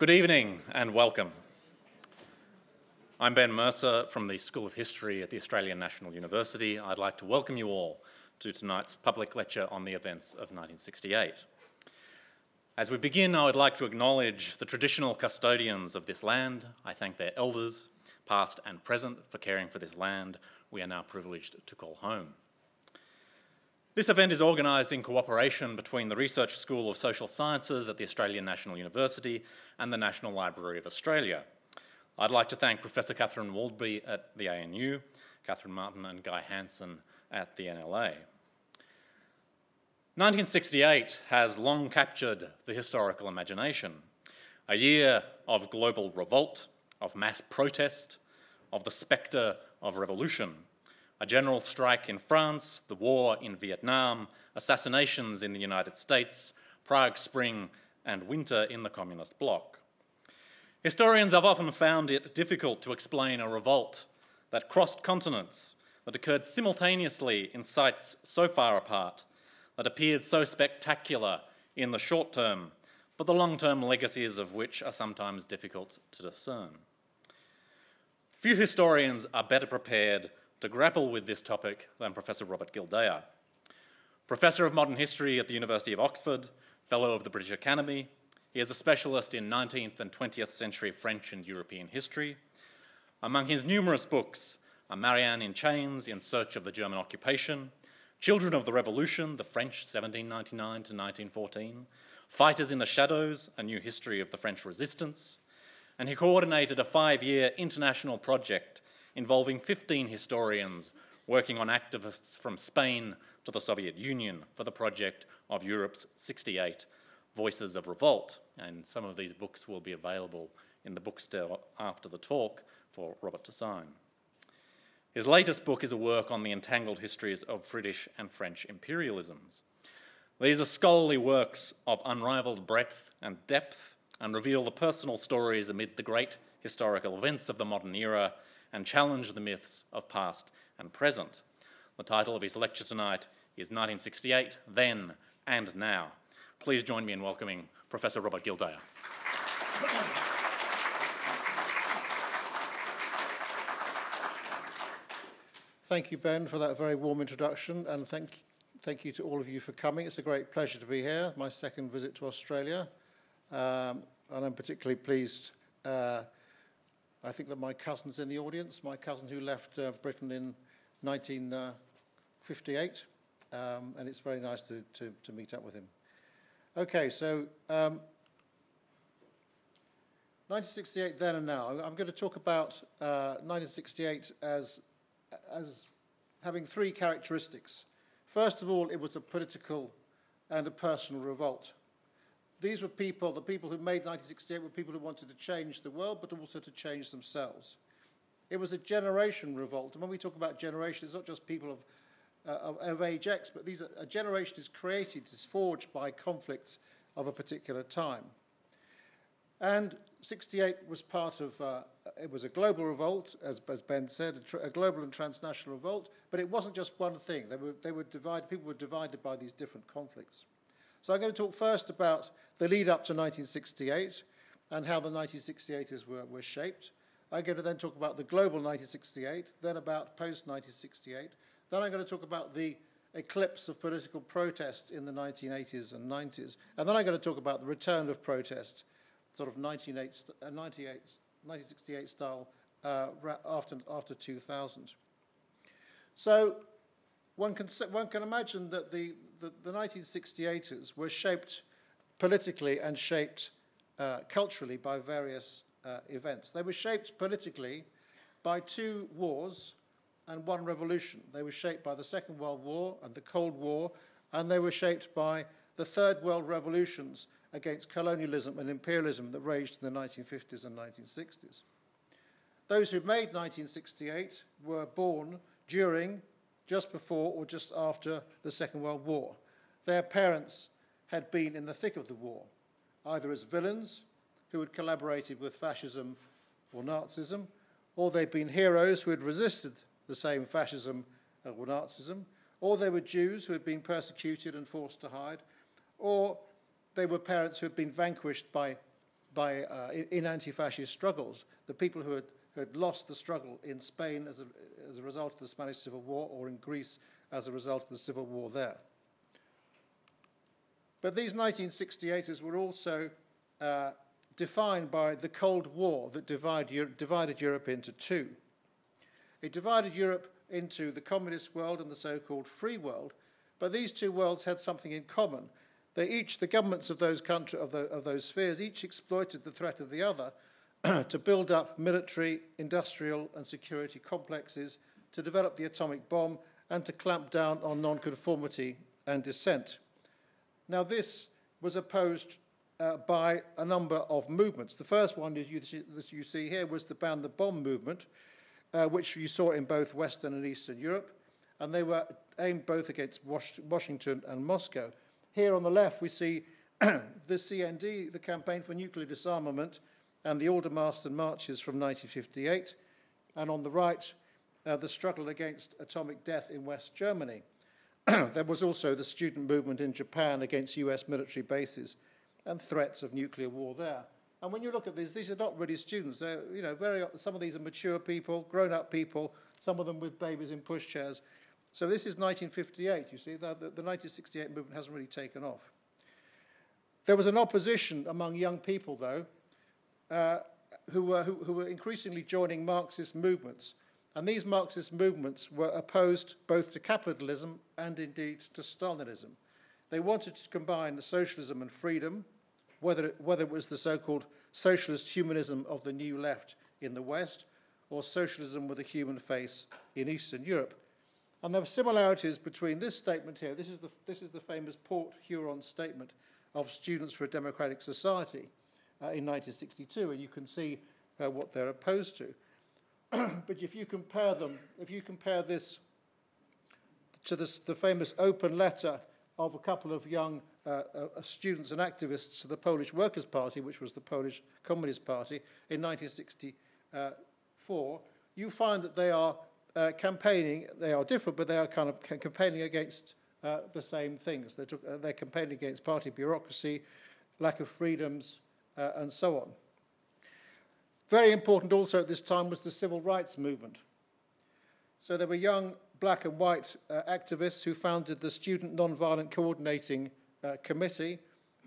Good evening and welcome. I'm Ben Mercer from the School of History at the Australian National University. I'd like to welcome you all to tonight's public lecture on the events of 1968. As we begin, I would like to acknowledge the traditional custodians of this land. I thank their elders, past and present, for caring for this land we are now privileged to call home. This event is organised in cooperation between the Research School of Social Sciences at the Australian National University and the National Library of Australia. I'd like to thank Professor Catherine Waldby at the ANU, Catherine Martin and Guy Hanson at the NLA. 1968 has long captured the historical imagination. A year of global revolt, of mass protest, of the spectre of revolution a general strike in France, the war in Vietnam, assassinations in the United States, Prague Spring, and winter in the communist bloc. Historians have often found it difficult to explain a revolt that crossed continents, that occurred simultaneously in sites so far apart, that appeared so spectacular in the short term, but the long term legacies of which are sometimes difficult to discern. Few historians are better prepared to grapple with this topic than Professor Robert Gildea. Professor of Modern History at the University of Oxford, Fellow of the British Academy, he is a specialist in 19th and 20th century French and European history. Among his numerous books are Marianne in Chains, In Search of the German Occupation, Children of the Revolution, the French 1799 to 1914, Fighters in the Shadows, A New History of the French Resistance, and he coordinated a five year international project involving 15 historians working on activists from Spain to the Soviet Union for the project of Europe's 68 Voices of Revolt. And some of these books will be available in the bookstore after the talk for Robert to sign. His latest book is a work on the entangled histories of British and French imperialisms. These are scholarly works of unrivaled breadth and depth and reveal the personal stories amid the great historical events of the modern era and challenge the myths of past and present. The title of his lecture tonight is 1968, Then and Now. Please join me in welcoming Professor Robert Gildea. Thank you, Ben, for that very warm introduction, and thank, thank you to all of you for coming. It's a great pleasure to be here, my second visit to Australia, um, and I'm particularly pleased uh, I think that my cousin's in the audience, my cousin who left uh, Britain in 1958, um, and it's very nice to, to, to, meet up with him. Okay, so um, 1968 then and now. I'm going to talk about uh, 1968 as, as having three characteristics. First of all, it was a political and a personal revolt. These were people, the people who made 1968 were people who wanted to change the world, but also to change themselves. It was a generation revolt. And when we talk about generation, it's not just people of, uh, of, of, age X, but these are, a generation is created, is forged by conflicts of a particular time. And 68 was part of, uh, it was a global revolt, as, as Ben said, a, a, global and transnational revolt, but it wasn't just one thing. They were, they were divided, people were divided by these different conflicts. So I'm going to talk first about the lead up to 1968 and how the 1968ers were, were shaped. I'm going to then talk about the global 1968, then about post 1968. Then I'm going to talk about the eclipse of political protest in the 1980s and 90s. And then I'm going to talk about the return of protest, sort of 1968 style uh, after, after 2000. So one can, one can imagine that the, the, the 1968ers were shaped politically and shaped uh, culturally by various uh, events. They were shaped politically by two wars and one revolution. They were shaped by the Second World War and the Cold War, and they were shaped by the Third World Revolutions against colonialism and imperialism that raged in the 1950s and 1960s. Those who made 1968 were born during just before or just after the Second World War. Their parents had been in the thick of the war, either as villains who had collaborated with fascism or Nazism, or they'd been heroes who had resisted the same fascism or Nazism, or they were Jews who had been persecuted and forced to hide, or they were parents who had been vanquished by by, uh, in, in anti-fascist struggles, the people who had, who had lost the struggle in Spain as a, as a result of the Spanish Civil War or in Greece as a result of the Civil War there. But these 1968ers were also uh, defined by the Cold War that divide, divided Europe into two. It divided Europe into the communist world and the so-called free world, but these two worlds had something in common. They each, the governments of those country, of, the, of those spheres, each exploited the threat of the other to build up military, industrial, and security complexes, to develop the atomic bomb, and to clamp down on nonconformity and dissent. Now, this was opposed uh, by a number of movements. The first one that you, that you see here was the Ban the Bomb movement, uh, which you saw in both Western and Eastern Europe, and they were aimed both against Was Washington and Moscow. Here on the left, we see the CND, the Campaign for Nuclear Disarmament, and the Aldermaston marches from 1958, and on the right, uh, the struggle against atomic death in West Germany. there was also the student movement in Japan against US military bases and threats of nuclear war there. And when you look at these, these are not really students. They're, you know, very, some of these are mature people, grown-up people, some of them with babies in pushchairs. So this is 1958, you see. The, the, the 1968 movement hasn't really taken off. There was an opposition among young people, though, who, were, who, who were increasingly joining Marxist movements. And these Marxist movements were opposed both to capitalism and indeed to Stalinism. They wanted to combine socialism and freedom, whether it, whether it was the so called socialist humanism of the New Left in the West or socialism with a human face in Eastern Europe. And there were similarities between this statement here, this is the, this is the famous Port Huron statement of Students for a Democratic Society uh, in 1962, and you can see uh, what they're opposed to. but if you compare them, if you compare this to this, the famous open letter of a couple of young uh, uh, students and activists to the Polish Workers' Party, which was the Polish Communist Party, in 1964, you find that they are uh, campaigning, they are different, but they are kind of campaigning against uh, the same things. They're, uh, they're campaigning against party bureaucracy, lack of freedoms, uh, and so on. Very important also at this time was the civil rights movement. So there were young black and white uh, activists who founded the Student Nonviolent Coordinating uh, Committee,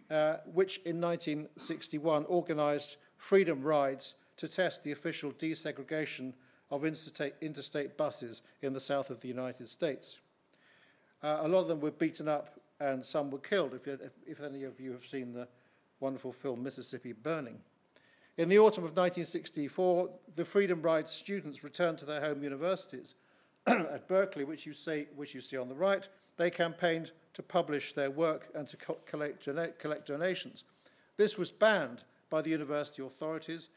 uh, which in 1961 organized freedom rides to test the official desegregation of interstate, interstate buses in the south of the United States. Uh, a lot of them were beaten up and some were killed, if, if, if any of you have seen the wonderful film Mississippi Burning. In the autumn of 1964, the Freedom Ride students returned to their home universities. At Berkeley, which you, see, which you see on the right, they campaigned to publish their work and to co collect, collect donations. This was banned by the university authorities,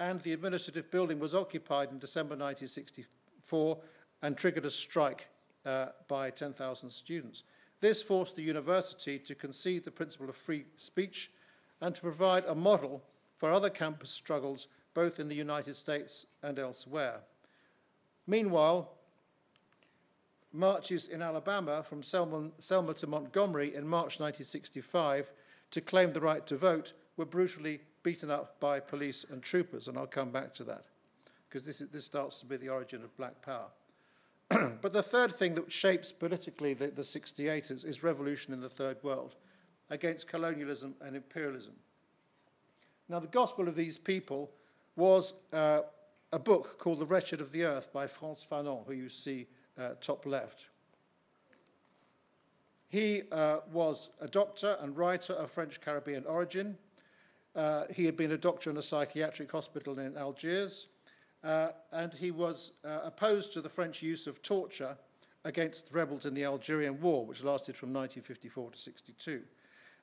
and the administrative building was occupied in December 1964 and triggered a strike uh, by 10,000 students. This forced the university to concede the principle of free speech and to provide a model for other campus struggles both in the United States and elsewhere. Meanwhile, marches in Alabama from Selma, Selma to Montgomery in March 1965 to claim the right to vote were brutally beaten up by police and troopers, and I'll come back to that because this, this starts to be the origin of black power. but the third thing that shapes politically the, the 68ers is revolution in the third world against colonialism and imperialism. Now, the gospel of these people was uh, a book called The Wretched of the Earth by Frantz Fanon, who you see uh, top left. He uh, was a doctor and writer of French Caribbean origin. Uh, he had been a doctor in a psychiatric hospital in Algiers, uh, and he was uh, opposed to the French use of torture against rebels in the Algerian War, which lasted from 1954 to 62.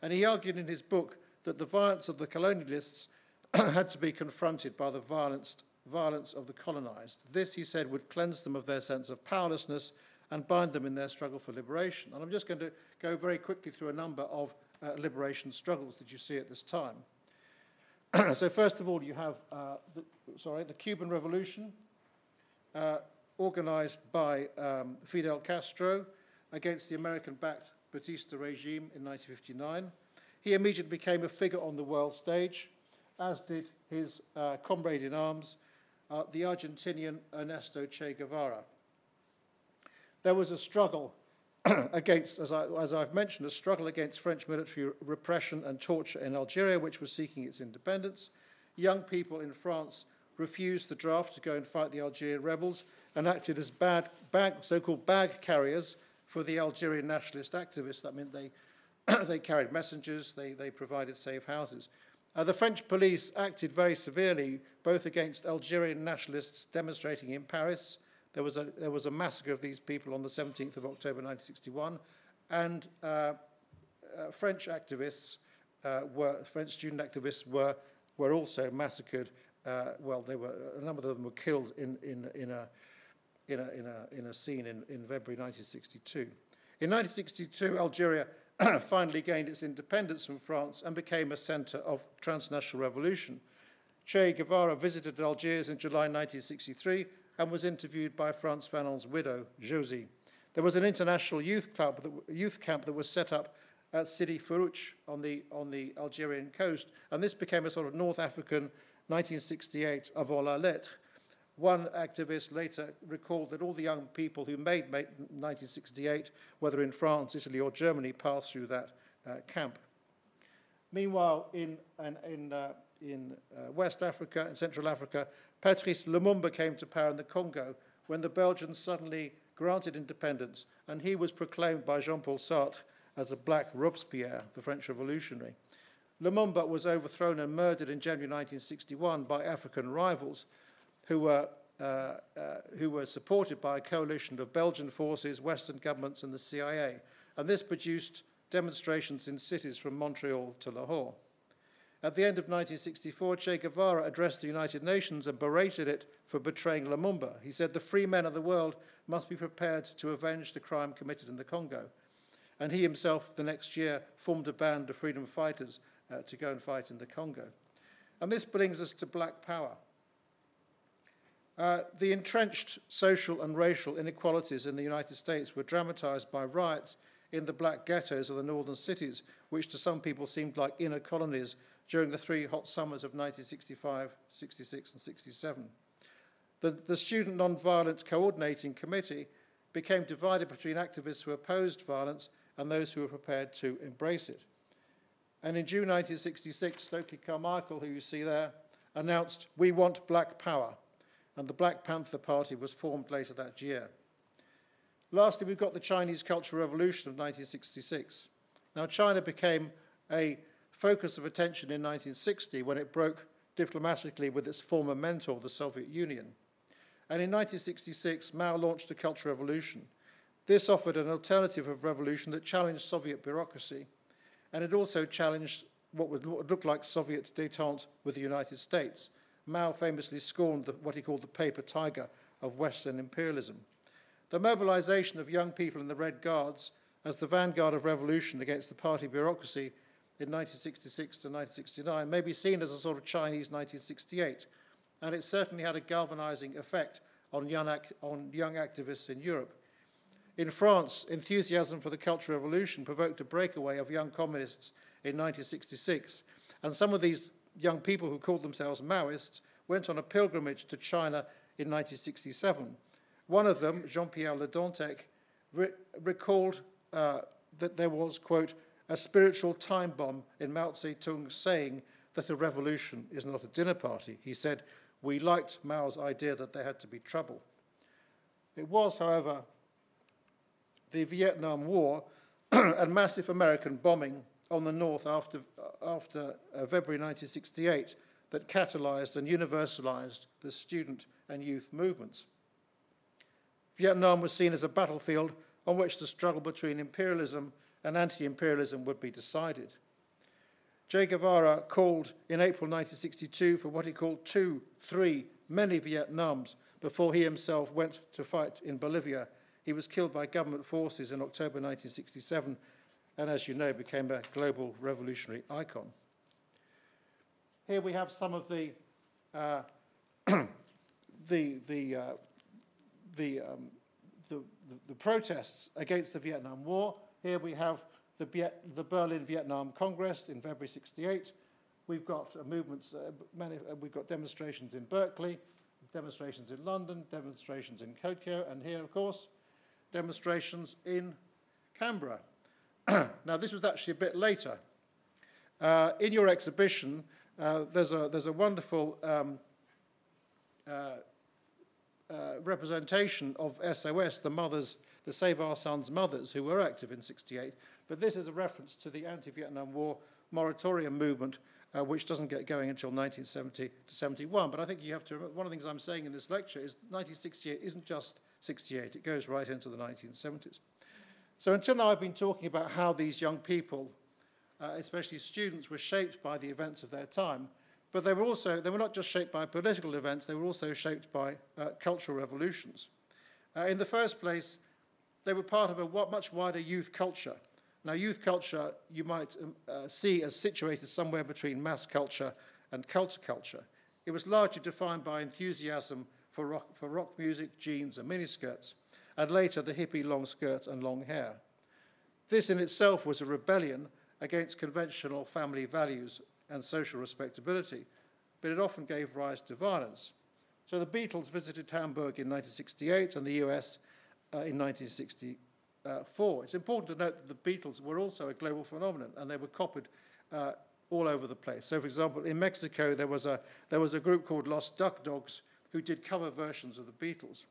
And he argued in his book that the violence of the colonialists had to be confronted by the violence, violence of the colonized. This, he said, would cleanse them of their sense of powerlessness and bind them in their struggle for liberation. And I'm just going to go very quickly through a number of uh, liberation struggles that you see at this time. so first of all, you have uh, the, sorry, the Cuban Revolution, uh, organized by um, Fidel Castro against the American-backed Batista regime in 1959. He immediately became a figure on the world stage, as did his uh, comrade in arms, uh, the Argentinian Ernesto Che Guevara. There was a struggle against, as, I, as I've mentioned, a struggle against French military repression and torture in Algeria, which was seeking its independence. Young people in France refused the draft to go and fight the Algerian rebels and acted as bag, so-called bag carriers for the Algerian nationalist activists. That meant they, they carried messengers, they, they provided safe houses. Uh, the French police acted very severely, both against Algerian nationalists demonstrating in Paris. There was a, there was a massacre of these people on the 17th of October 1961, and uh, uh, French activists uh, were, French student activists were, were also massacred. Uh, well, they were, a number of them were killed in, in, in, a, in, a, in, a, in a scene in, in February 1962. In 1962, Algeria finally gained its independence from France and became a centre of transnational revolution. Che Guevara visited Algiers in July 1963 and was interviewed by Frantz Fanon's widow, Josie. There was an international youth, club that, youth camp that was set up at Sidi Ferruch on the, on the Algerian coast, and this became a sort of North African 1968 avant la lettre. One activist later recalled that all the young people who made 1968, whether in France, Italy, or Germany, passed through that uh, camp. Meanwhile, in, in, uh, in uh, West Africa and Central Africa, Patrice Lumumba came to power in the Congo when the Belgians suddenly granted independence, and he was proclaimed by Jean Paul Sartre as a black Robespierre, the French revolutionary. Lumumba was overthrown and murdered in January 1961 by African rivals who were, uh, uh, who were supported by a coalition of Belgian forces, Western governments, and the CIA. And this produced demonstrations in cities from Montreal to Lahore. At the end of 1964, Che Guevara addressed the United Nations and berated it for betraying Lumumba. He said the free men of the world must be prepared to avenge the crime committed in the Congo. And he himself, the next year, formed a band of freedom fighters uh, to go and fight in the Congo. And this brings us to black power. Uh, the entrenched social and racial inequalities in the United States were dramatized by riots in the black ghettos of the northern cities, which to some people seemed like inner colonies during the three hot summers of 1965, 66, and 67. The, the Student Nonviolent Coordinating Committee became divided between activists who opposed violence and those who were prepared to embrace it. And in June 1966, Stokely Carmichael, who you see there, announced, We want black power and the Black Panther Party was formed later that year. Lastly, we've got the Chinese Cultural Revolution of 1966. Now, China became a focus of attention in 1960 when it broke diplomatically with its former mentor, the Soviet Union. And in 1966, Mao launched the Cultural Revolution. This offered an alternative of revolution that challenged Soviet bureaucracy, and it also challenged what would look like Soviet detente with the United States, Mao famously scorned the, what he called the paper tiger of Western imperialism. The mobilization of young people in the Red Guards as the vanguard of revolution against the party bureaucracy in 1966 to 1969 may be seen as a sort of Chinese 1968, and it certainly had a galvanizing effect on young, on young activists in Europe. In France, enthusiasm for the Cultural Revolution provoked a breakaway of young communists in 1966, and some of these young people who called themselves Maoists went on a pilgrimage to China in 1967. One of them, Jean Pierre Le Dantec, re- recalled uh, that there was, quote, a spiritual time bomb in Mao Zedong saying that a revolution is not a dinner party. He said, We liked Mao's idea that there had to be trouble. It was, however, the Vietnam War and massive American bombing on the north after, after uh, February 1968 that catalyzed and universalized the student and youth movements. Vietnam was seen as a battlefield on which the struggle between imperialism and anti imperialism would be decided. Che Guevara called in April 1962 for what he called two, three, many Vietnams before he himself went to fight in Bolivia. He was killed by government forces in October 1967 and as you know, became a global revolutionary icon. Here we have some of the, uh, the, the, uh, the, um, the, the, protests against the Vietnam War. Here we have the, the Berlin Vietnam Congress in February 68. we've got uh, movements, uh, many, uh, we've got demonstrations in Berkeley, demonstrations in London, demonstrations in Tokyo, and here, of course, demonstrations in Canberra. Now, this was actually a bit later. Uh, in your exhibition, uh, there's, a, there's a wonderful um, uh, uh, representation of SOS, the mothers, the Save Our Sons mothers, who were active in 68. But this is a reference to the anti-Vietnam War moratorium movement, uh, which doesn't get going until 1970 to 71. But I think you have to remember, one of the things I'm saying in this lecture is 1968 isn't just 68, it goes right into the 1970s. So until now I've been talking about how these young people, uh, especially students, were shaped by the events of their time. But they were also, they were not just shaped by political events, they were also shaped by uh, cultural revolutions. Uh, in the first place, they were part of a much wider youth culture. Now, youth culture you might um, uh, see as situated somewhere between mass culture and culture culture. It was largely defined by enthusiasm for rock, for rock music, jeans, and miniskirts, and later the hippie long skirt and long hair. This in itself was a rebellion against conventional family values and social respectability, but it often gave rise to violence. So the Beatles visited Hamburg in 1968 and the US uh, in 1960, uh. It's important to note that the Beatles were also a global phenomenon and they were copied uh, all over the place. So, for example, in Mexico, there was, a, there was a group called Los Dug Dug's who did cover versions of the Beatles.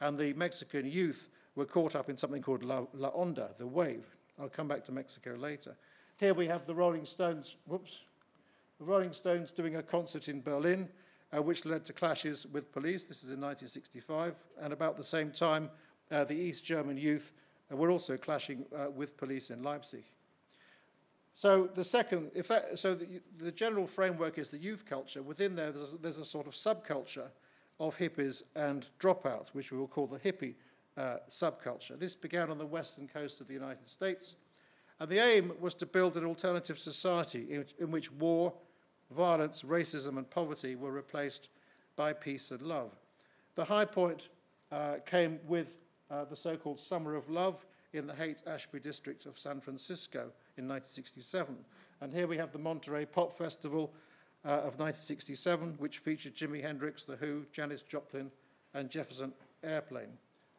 And the Mexican youth were caught up in something called La, La Onda, the wave. I'll come back to Mexico later. Here we have the Rolling Stones, whoops, the Rolling Stones doing a concert in Berlin, uh, which led to clashes with police. This is in 1965. And about the same time, uh, the East German youth uh, were also clashing uh, with police in Leipzig. So the second, that, so the, the, general framework is the youth culture. Within there, there's a, there's a, sort of subculture of hippies and dropouts, which we will call the hippie uh, subculture. This began on the western coast of the United States, and the aim was to build an alternative society in, in which war, violence, racism, and poverty were replaced by peace and love. The high point uh, came with uh, the so-called Summer of Love in the Haight-Ashbury district of San Francisco in 1967. And here we have the Monterey Pop Festival uh, of 1967, which featured Jimi Hendrix, The Who, Janis Joplin, and Jefferson Airplane.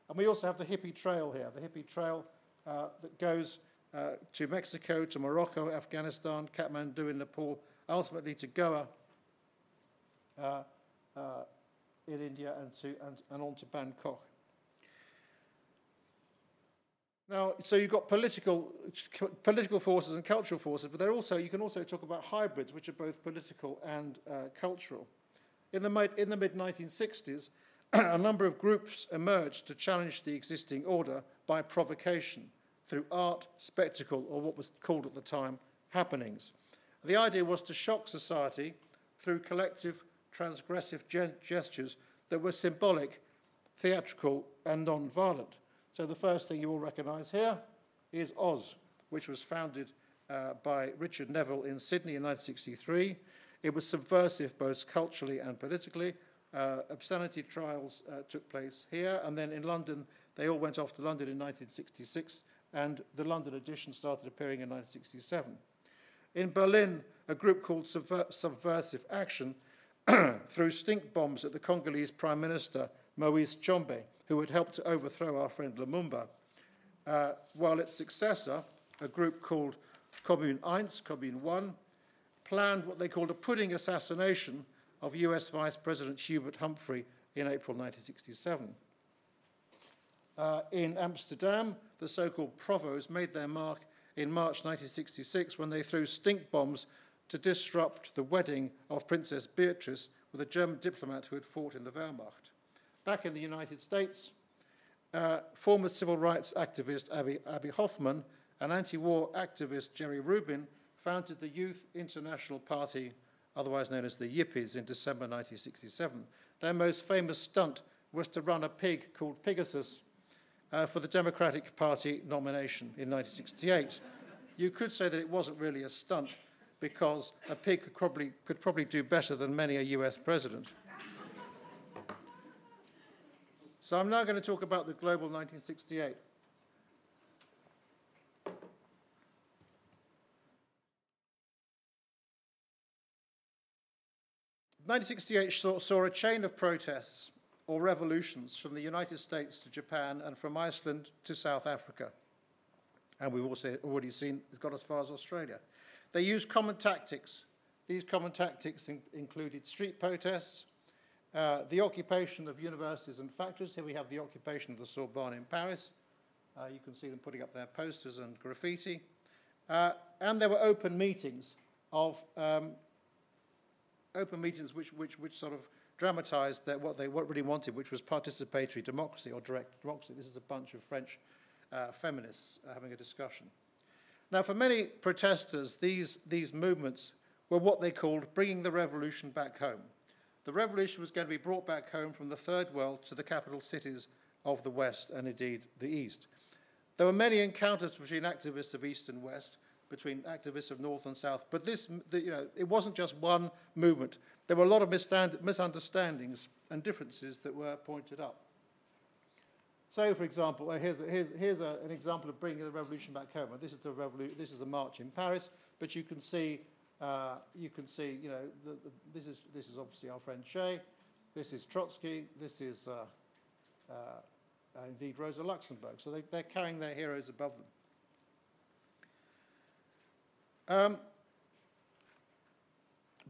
And we also have the hippie trail here, the hippie trail uh, that goes uh, to Mexico, to Morocco, Afghanistan, Kathmandu in Nepal, ultimately to Goa uh, uh, in India and, to, and, and on to Bangkok. Now, so you've got political, political forces and cultural forces, but they're also, you can also talk about hybrids, which are both political and uh, cultural. In the, in the mid 1960s, a number of groups emerged to challenge the existing order by provocation through art, spectacle, or what was called at the time happenings. The idea was to shock society through collective, transgressive gestures that were symbolic, theatrical, and non violent. So the first thing you all recognise here is Oz, which was founded uh, by Richard Neville in Sydney in 1963. It was subversive both culturally and politically. Uh, obscenity trials uh, took place here, and then in London, they all went off to London in 1966, and the London edition started appearing in 1967. In Berlin, a group called Subver- Subversive Action threw stink bombs at the Congolese Prime Minister Moise Tshombe, who had helped to overthrow our friend Lumumba, uh, while its successor, a group called Commune 1, Commune 1, planned what they called a pudding assassination of US Vice President Hubert Humphrey in April 1967. Uh, in Amsterdam, the so called Provos made their mark in March 1966 when they threw stink bombs to disrupt the wedding of Princess Beatrice with a German diplomat who had fought in the Wehrmacht. Back in the United States, uh, former civil rights activist Abby, Abbie Hoffman and anti war activist Jerry Rubin founded the Youth International Party, otherwise known as the Yippies, in December 1967. Their most famous stunt was to run a pig called Pigasus uh, for the Democratic Party nomination in 1968. you could say that it wasn't really a stunt because a pig could probably, could probably do better than many a US president. So I'm now going to talk about the Global 1968. 1968 saw, saw a chain of protests or revolutions from the United States to Japan and from Iceland to South Africa. And we've also already seen it's got as far as Australia. They used common tactics. These common tactics in, included street protests, uh, the occupation of universities and factories. Here we have the occupation of the Sorbonne in Paris. Uh, you can see them putting up their posters and graffiti. Uh, and there were open meetings of um, open meetings which, which, which sort of dramatized what they what really wanted, which was participatory democracy or direct democracy. This is a bunch of French uh, feminists having a discussion. Now, for many protesters, these, these movements were what they called bringing the revolution back home. The revolution was going to be brought back home from the third world to the capital cities of the West and indeed the East. There were many encounters between activists of East and West, between activists of North and South, but this, the, you know, it wasn't just one movement. There were a lot of misunderstandings and differences that were pointed up. So, for example, uh, here's, here's, here's a, an example of bringing the revolution back home. This is, revolu- this is a march in Paris, but you can see, uh, you can see, you know, the, the, this, is, this is obviously our friend Che, this is Trotsky, this is uh, uh, uh, indeed Rosa Luxemburg. So they, they're carrying their heroes above them. Um,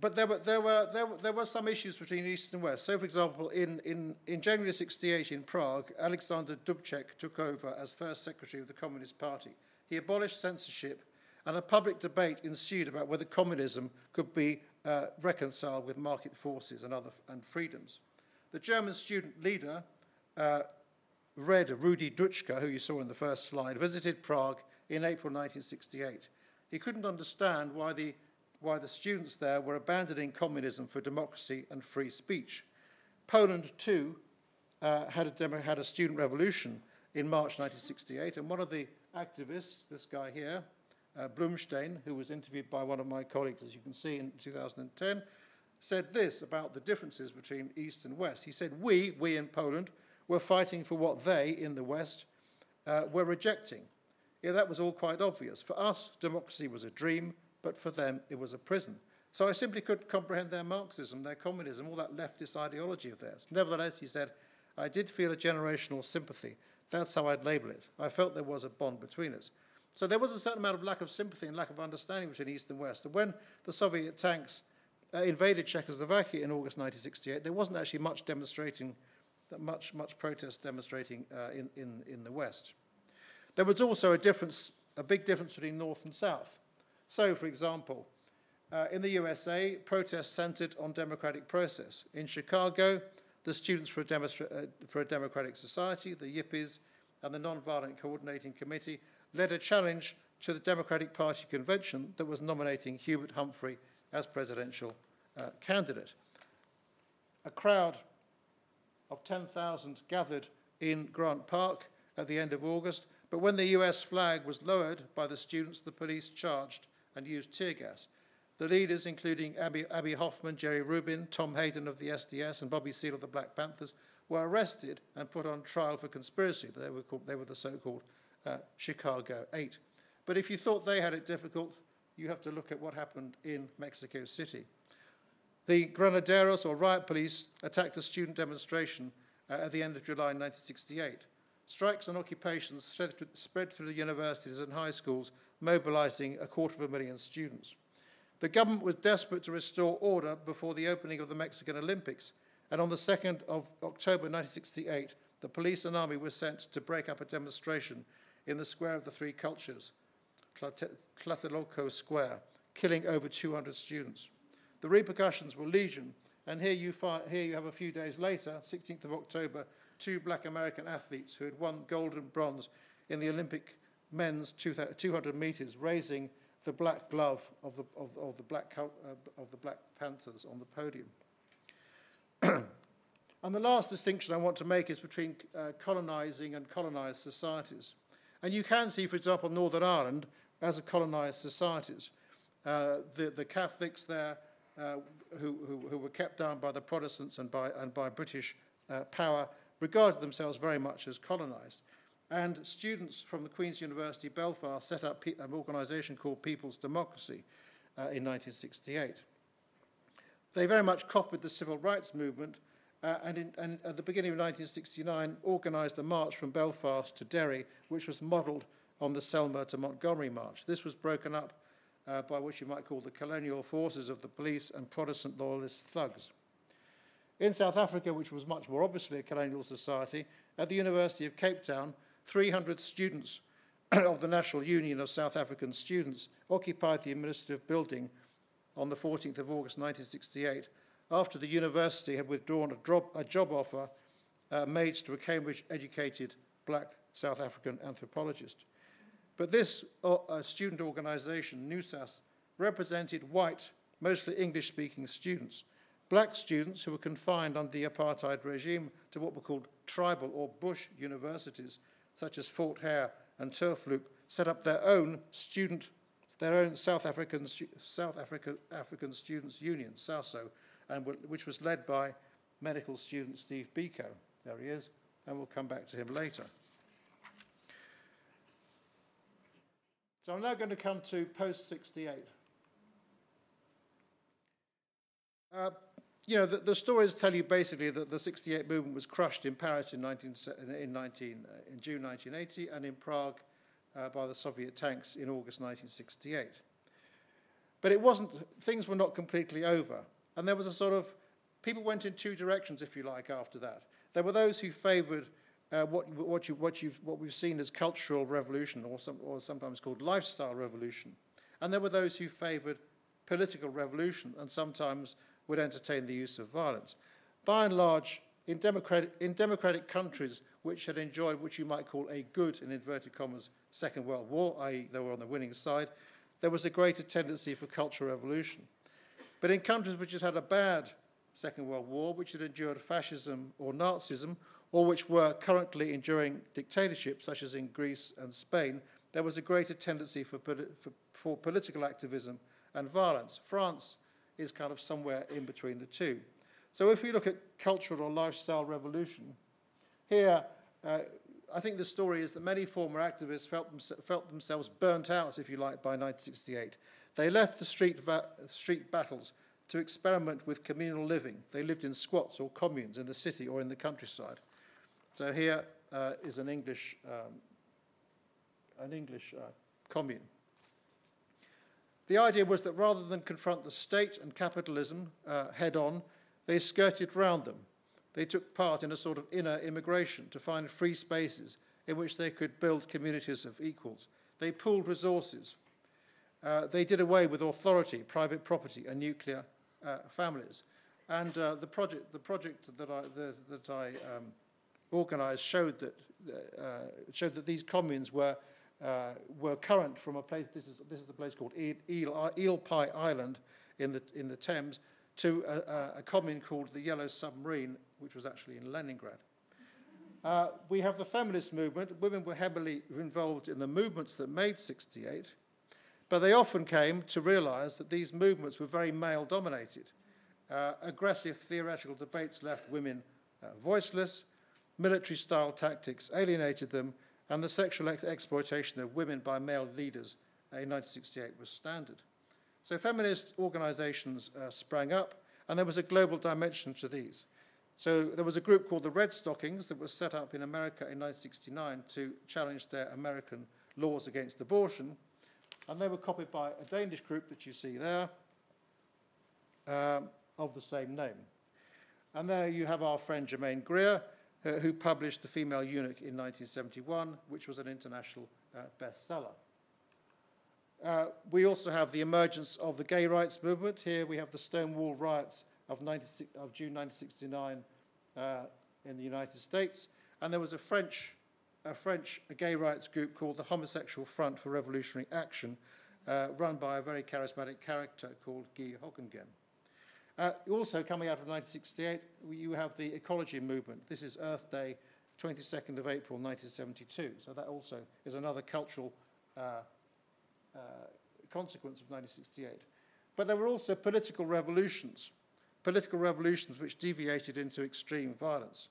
but there were, there, were, there, were, there were some issues between East and West. So, for example, in, in, in January 68 in Prague, Alexander Dubček took over as first secretary of the Communist Party. He abolished censorship, and a public debate ensued about whether communism could be uh, reconciled with market forces and other and freedoms. The German student leader, uh, Red Rudi Dutschke, who you saw in the first slide, visited Prague in April 1968. He couldn't understand why the why the students there were abandoning communism for democracy and free speech. Poland, too, uh, had, a demo, had a student revolution in March 1968, and one of the activists, this guy here, uh, Blumsztajn, who was interviewed by one of my colleagues, as you can see, in 2010, said this about the differences between East and West. He said, We, we in Poland, were fighting for what they in the West uh, were rejecting. Yeah, that was all quite obvious. For us, democracy was a dream, but for them it was a prison. So I simply couldn't comprehend their Marxism, their communism, all that leftist ideology of theirs. Nevertheless, he said, I did feel a generational sympathy. That's how I'd label it. I felt there was a bond between us. So there was a certain amount of lack of sympathy and lack of understanding between East and West. And when the Soviet tanks uh, invaded Czechoslovakia in August 1968, there wasn't actually much demonstrating, much, much protest demonstrating uh, in, in, in the West. There was also a difference, a big difference between North and South. So, for example, uh, in the USA, protests centered on democratic process. In Chicago, the Students for a, Demostra- uh, for a Democratic Society, the Yippies, and the Nonviolent Coordinating Committee led a challenge to the Democratic Party convention that was nominating Hubert Humphrey as presidential uh, candidate. A crowd of 10,000 gathered in Grant Park at the end of August, but when the US flag was lowered by the students, the police charged and used tear gas. The leaders, including Abby, Abbie Hoffman, Jerry Rubin, Tom Hayden of the SDS, and Bobby Seale of the Black Panthers, were arrested and put on trial for conspiracy. They were, called, they were the so called uh, Chicago Eight. But if you thought they had it difficult, you have to look at what happened in Mexico City. The Granaderos, or riot police, attacked a student demonstration uh, at the end of July 1968. Strikes and occupations spread through the universities and high schools mobilizing a quarter of a million students. The government was desperate to restore order before the opening of the Mexican Olympics, and on the 2nd of October 1968, the police and army were sent to break up a demonstration in the Square of the Three Cultures, Tlatelolco Square, killing over 200 students. The repercussions were legion, and here you, here you have a few days later, 16th of October, two black American athletes who had won gold and bronze in the Olympic men's 200 metres, raising the black glove of the, of, of the, black, uh, of the Black Panthers on the podium. and the last distinction I want to make is between uh, colonising and colonised societies. And you can see, for example, Northern Ireland as a colonised societies. Uh, the, the Catholics there, uh, who, who, who, were kept down by the Protestants and by, and by British uh, power, regarded themselves very much as colonised. And students from the Queen's University Belfast set up an organisation called People's Democracy uh, in 1968. They very much copied the civil rights movement uh, and, in, and at the beginning of 1969 organised a march from Belfast to Derry, which was modelled on the Selma to Montgomery March. This was broken up uh, by what you might call the colonial forces of the police and Protestant loyalist thugs. In South Africa, which was much more obviously a colonial society, at the University of Cape Town, 300 students of the National Union of South African Students occupied the administrative building on the 14th of August 1968 after the university had withdrawn a, drop, a job offer uh, made to a Cambridge educated black South African anthropologist. But this uh, student organization, NUSAS, represented white, mostly English speaking students. Black students who were confined under the apartheid regime to what were called tribal or bush universities, such as Fort Hare and Turfloop, set up their own student, their own South African, South Africa, African Students Union, SASO, and which was led by medical student Steve Biko. There he is, and we'll come back to him later. So I'm now going to come to post 68. Uh, you know, the, the, stories tell you basically that the 68 movement was crushed in Paris in, 19, in, 19, uh, in June 1980 and in Prague uh, by the Soviet tanks in August 1968. But it wasn't, things were not completely over. And there was a sort of, people went in two directions, if you like, after that. There were those who favoured uh, what, what, you, what, you've, what we've seen as cultural revolution, or, some, or sometimes called lifestyle revolution. And there were those who favoured political revolution and sometimes would entertain the use of violence. By and large, in democratic, in democratic countries which had enjoyed what you might call a good, in inverted commas, Second World War, i.e., they were on the winning side, there was a greater tendency for cultural revolution. But in countries which had had a bad Second World War, which had endured fascism or Nazism, or which were currently enduring dictatorships, such as in Greece and Spain, there was a greater tendency for, for, for political activism and violence. France is kind of somewhere in between the two. So if we look at cultural or lifestyle revolution, here uh, I think the story is that many former activists felt, them, felt themselves burnt out, if you like, by 1968. They left the street, street battles to experiment with communal living. They lived in squats or communes in the city or in the countryside. So here uh, is an English, um, an English uh, commune. The idea was that rather than confront the state and capitalism uh, head on, they skirted round them. They took part in a sort of inner immigration to find free spaces in which they could build communities of equals. They pooled resources, uh, they did away with authority, private property, and nuclear uh, families. And uh, the project, the project that I, the, that I um, organised showed that, uh, showed that these communes were, uh, were current from a place, this is, this is a place called Eel, Eel, Pie Island in the, in the Thames, to a, a commune called the Yellow Submarine, which was actually in Leningrad. Uh, we have the feminist movement. Women were heavily involved in the movements that made 68. But they often came to realize that these movements were very male dominated. Uh, aggressive theoretical debates left women uh, voiceless, military style tactics alienated them, and the sexual ex- exploitation of women by male leaders in 1968 was standard. So feminist organizations uh, sprang up, and there was a global dimension to these. So there was a group called the Red Stockings that was set up in America in 1969 to challenge their American laws against abortion and they were copied by a Danish group that you see there um, of the same name. And there you have our friend Germaine Greer, uh, who published The Female Eunuch in 1971, which was an international uh, bestseller. Uh, we also have the emergence of the gay rights movement. Here we have the Stonewall riots of, 96, of June 1969 uh, in the United States. And there was a French a French gay rights group called the Homosexual Front for Revolutionary Action, uh, run by a very charismatic character called Guy Hocquenghem. Uh, also, coming out of 1968, you have the ecology movement. This is Earth Day, 22nd of April 1972. So that also is another cultural uh, uh, consequence of 1968. But there were also political revolutions, political revolutions which deviated into extreme violence.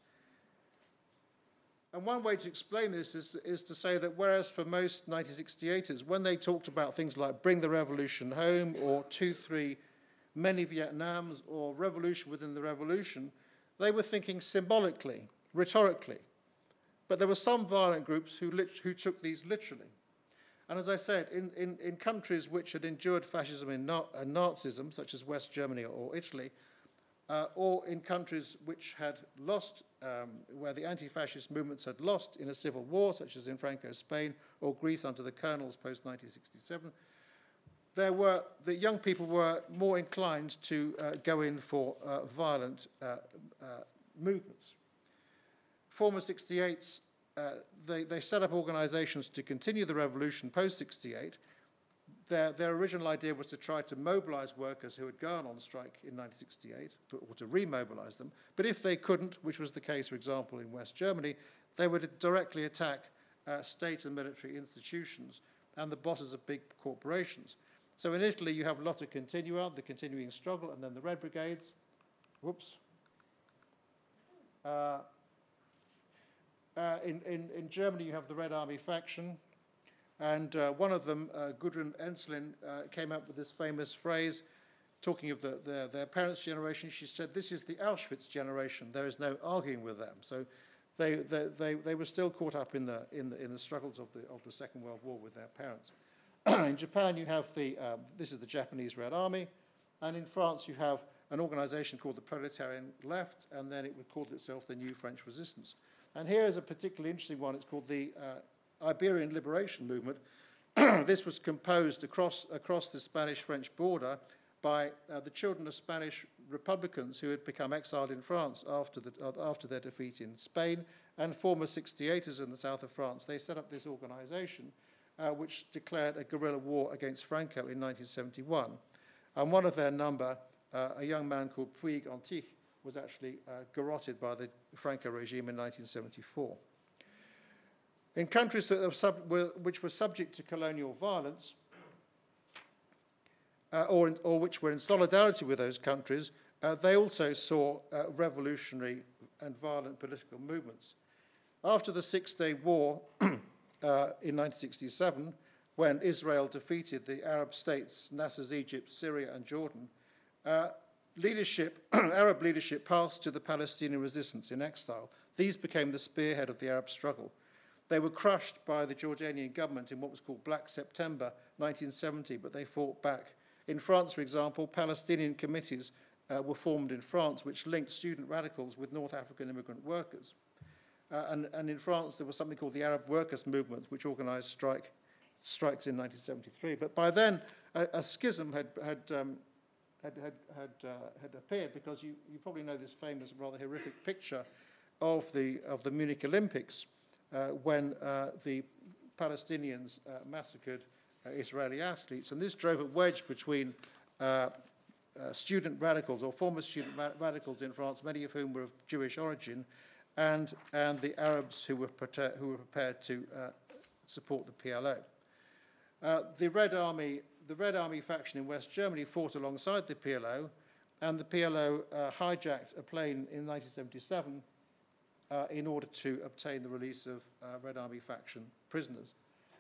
And one way to explain this is, is to say that whereas for most 1968ers, when they talked about things like bring the revolution home or 2 3 many Vietnams, or revolution within the revolution, they were thinking symbolically, rhetorically. But there were some violent groups who, lit- who took these literally. And as I said, in, in, in countries which had endured fascism and, na- and Nazism, such as West Germany or Italy, uh, or in countries which had lost, um, where the anti fascist movements had lost in a civil war, such as in Franco Spain or Greece under the colonels post 1967, there were, the young people were more inclined to uh, go in for uh, violent uh, uh, movements. Former 68s, uh, they, they set up organizations to continue the revolution post 68 their, their original idea was to try to mobilize workers who had gone on strike in 1968, or to remobilize them. But if they couldn't, which was the case, for example, in West Germany, they would directly attack uh, state and military institutions and the bosses of big corporations. So in Italy, you have Lotta Continua, the continuing struggle, and then the Red Brigades. Whoops. Uh, uh, in, in, in Germany, you have the Red Army faction, and uh, one of them, uh, Gudrun Ensslin, uh, came up with this famous phrase, talking of the, the, their parents' generation. She said, This is the Auschwitz generation. There is no arguing with them. So they, they, they, they were still caught up in the, in the, in the struggles of the, of the Second World War with their parents. in Japan, you have the, um, this is the Japanese Red Army. And in France, you have an organization called the Proletarian Left, and then it called itself the New French Resistance. And here is a particularly interesting one. It's called the uh, Iberian Liberation Movement, this was composed across, across the Spanish French border by uh, the children of Spanish Republicans who had become exiled in France after, the, uh, after their defeat in Spain and former 68ers in the south of France. They set up this organization uh, which declared a guerrilla war against Franco in 1971. And one of their number, uh, a young man called Puig Antich, was actually uh, garroted by the Franco regime in 1974. In countries that sub, were, which were subject to colonial violence, uh, or, in, or which were in solidarity with those countries, uh, they also saw uh, revolutionary and violent political movements. After the Six Day War uh, in 1967, when Israel defeated the Arab states, Nasser's Egypt, Syria, and Jordan, uh, leadership, Arab leadership passed to the Palestinian resistance in exile. These became the spearhead of the Arab struggle. They were crushed by the Jordanian government in what was called Black September 1970, but they fought back. In France, for example, Palestinian committees uh, were formed in France which linked student radicals with North African immigrant workers. Uh, and, and in France, there was something called the Arab Workers' Movement, which organized strike, strikes in 1973. But by then, a, a schism had, had, um, had, had, had, uh, had appeared because you, you probably know this famous, rather horrific picture of the, of the Munich Olympics when uh, the Palestinians uh, massacred Israeli athletes. And this drove a wedge between student radicals or former student ra- radicals in France, many of whom were of Jewish origin, and, and the Arabs who were, prepared, who were prepared to support the PLO. Uh, the Red Army, the Red Army faction in West Germany fought alongside the PLO, and the PLO uh, hijacked a plane in 1977 uh, in order to obtain the release of uh, Red Army faction prisoners.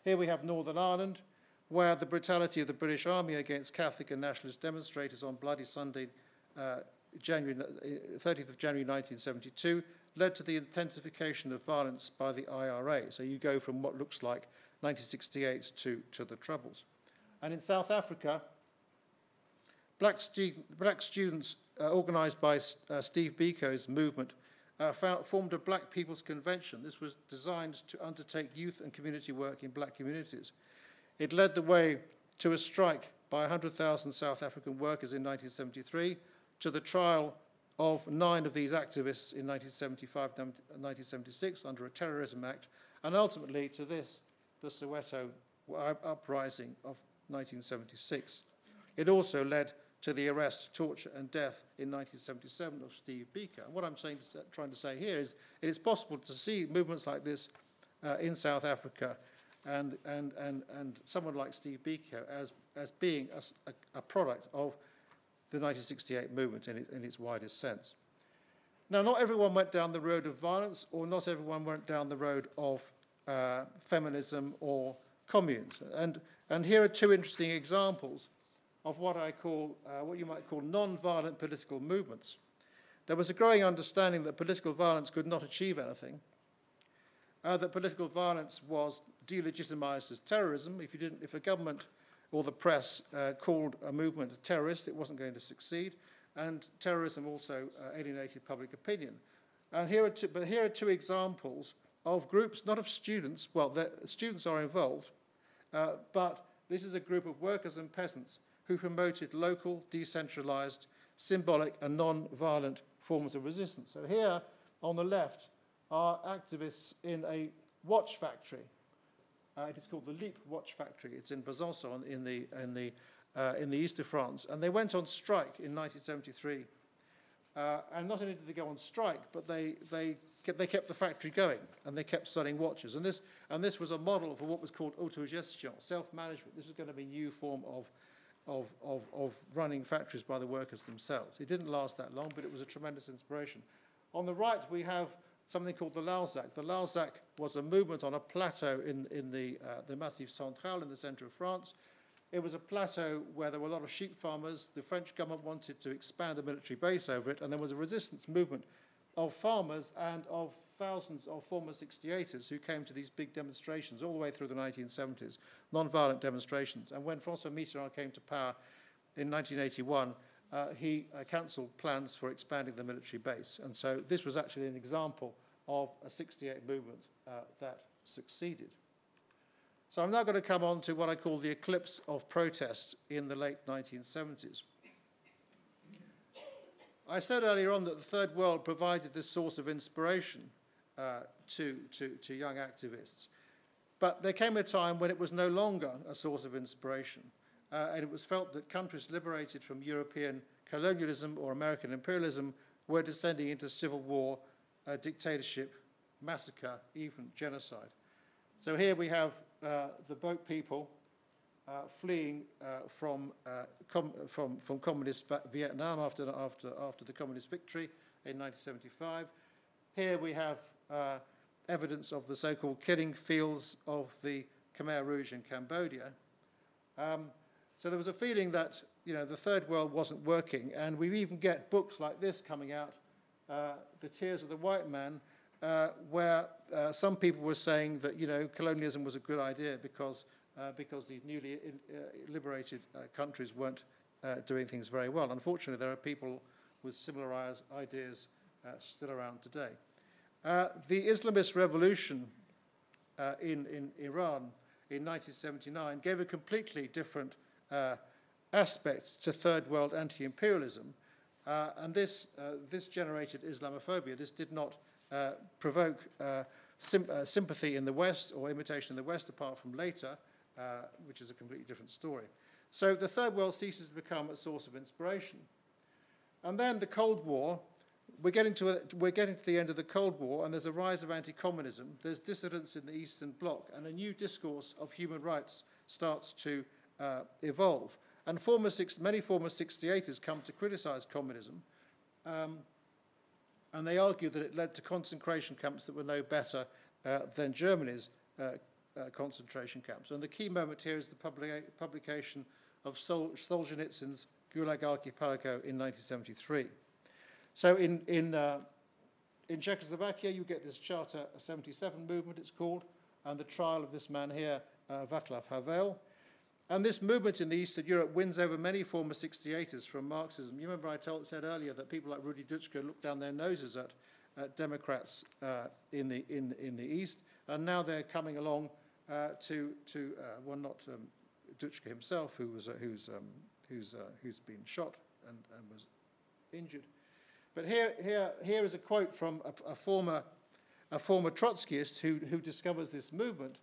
Here we have Northern Ireland, where the brutality of the British Army against Catholic and nationalist demonstrators on Bloody Sunday, uh, January, 30th uh, of January 1972, led to the intensification of violence by the IRA. So you go from what looks like 1968 to, to the Troubles. And in South Africa, black, stu- black students uh, organised by uh, Steve Biko's movement uh, formed a Black People's Convention. This was designed to undertake youth and community work in black communities. It led the way to a strike by 100,000 South African workers in 1973, to the trial of nine of these activists in 1975 and 1976 under a terrorism act, and ultimately to this, the Soweto uprising of 1976. It also led to the arrest, torture, and death in 1977 of Steve Biko. And what I'm saying, trying to say here is it is possible to see movements like this uh, in South Africa and, and, and, and someone like Steve Biko as, as being a, a, a product of the 1968 movement in, it, in its widest sense. Now, not everyone went down the road of violence, or not everyone went down the road of uh, feminism or communes. And, and here are two interesting examples of what I call, uh, what you might call non-violent political movements. There was a growing understanding that political violence could not achieve anything, uh, that political violence was delegitimized as terrorism. If, you didn't, if a government or the press uh, called a movement a terrorist, it wasn't going to succeed, and terrorism also uh, alienated public opinion. And here are two, but here are two examples of groups, not of students, well, students are involved, uh, but this is a group of workers and peasants who promoted local, decentralized, symbolic, and non violent forms of resistance. So here on the left are activists in a watch factory. Uh, it is called the Lip Watch Factory. It's in Besançon in the, in, the, uh, in the east of France. And they went on strike in 1973. Uh, and not only did they go on strike, but they, they, kept, they kept the factory going and they kept selling watches. And this, and this was a model for what was called autogestion, self-management. This was going to be a new form of, of, of, of running factories by the workers themselves. It didn't last that long, but it was a tremendous inspiration. On the right, we have something called the Larzac. The Larzac was a movement on a plateau in, in the, uh, the Massif Central in the center of France. It was a plateau where there were a lot of sheep farmers. The French government wanted to expand a military base over it, and there was a resistance movement of farmers and of thousands of former 68ers who came to these big demonstrations all the way through the 1970s, non-violent demonstrations. And when Francois Mitterrand came to power in 1981, uh, he uh, cancelled plans for expanding the military base. And so this was actually an example of a 68 movement uh, that succeeded. So I'm now going to come on to what I call the eclipse of protest in the late 1970s. I said earlier on that the Third World provided this source of inspiration uh, to, to, to young activists. But there came a time when it was no longer a source of inspiration, uh, and it was felt that countries liberated from European colonialism or American imperialism were descending into civil war, uh, dictatorship, massacre, even genocide. So here we have uh, the boat people uh, fleeing uh, from, uh, from, from communist Vietnam after, after, after the communist victory in 1975. Here we have uh, evidence of the so called killing fields of the Khmer Rouge in Cambodia. Um, so there was a feeling that you know, the third world wasn't working, and we even get books like this coming out, uh, The Tears of the White Man, where some people were saying that you know colonialism was a good idea because uh, because these newly in, uh, liberated uh, countries weren't uh, doing things very well. Unfortunately, there are people with similar ideas uh, still around today. the Islamist revolution in, in Iran in 1979 gave a completely different aspect to third world anti-imperialism, and this, this generated Islamophobia. This did not uh, provoke uh, sim- uh, sympathy in the West or imitation in the West, apart from later, which is a completely different story. So the Third World ceases to become a source of inspiration. And then the Cold War, we're getting, to a, we're getting to the end of the Cold War, and there's a rise of anti communism, there's dissidence in the Eastern Bloc, and a new discourse of human rights starts to uh, evolve. And former six, many former 68ers come to criticize communism. Um, and they argue that it led to concentration camps that were no better uh, than Germany's uh, uh, concentration camps. And the key moment here is the publica- publication of Sol- Solzhenitsyn's Gulag Archipelago in 1973. So in, in, uh, in Czechoslovakia, you get this Charter 77 movement, it's called, and the trial of this man here, uh, Václav Havel. And this movement in the Eastern Europe wins over many former 68ers from Marxism. You remember I told, said earlier that people like Rudi Dutschke looked down their noses at, at Democrats uh, in, the, in, in the East, and now they're coming along uh, to, to uh, not um, himself, who was, uh, who's, um, who's, uh, who's been shot and, and was injured. But here, here, here is a quote from a, a former, a former Trotskyist who, who discovers this movement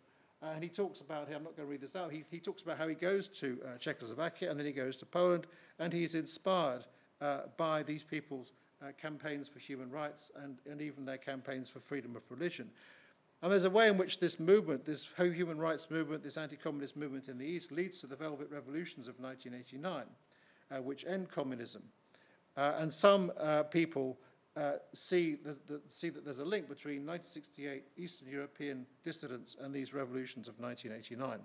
uh, and he talks about, I'm not going to read this out, he, he talks about how he goes to uh, Czechoslovakia and then he goes to Poland and he's inspired uh, by these people's uh, campaigns for human rights and, and even their campaigns for freedom of religion. And there's a way in which this movement, this whole human rights movement, this anti communist movement in the East, leads to the Velvet Revolutions of 1989, uh, which end communism. Uh, and some people uh, see, the, the, see that there's a link between 1968 Eastern European dissidents and these revolutions of 1989.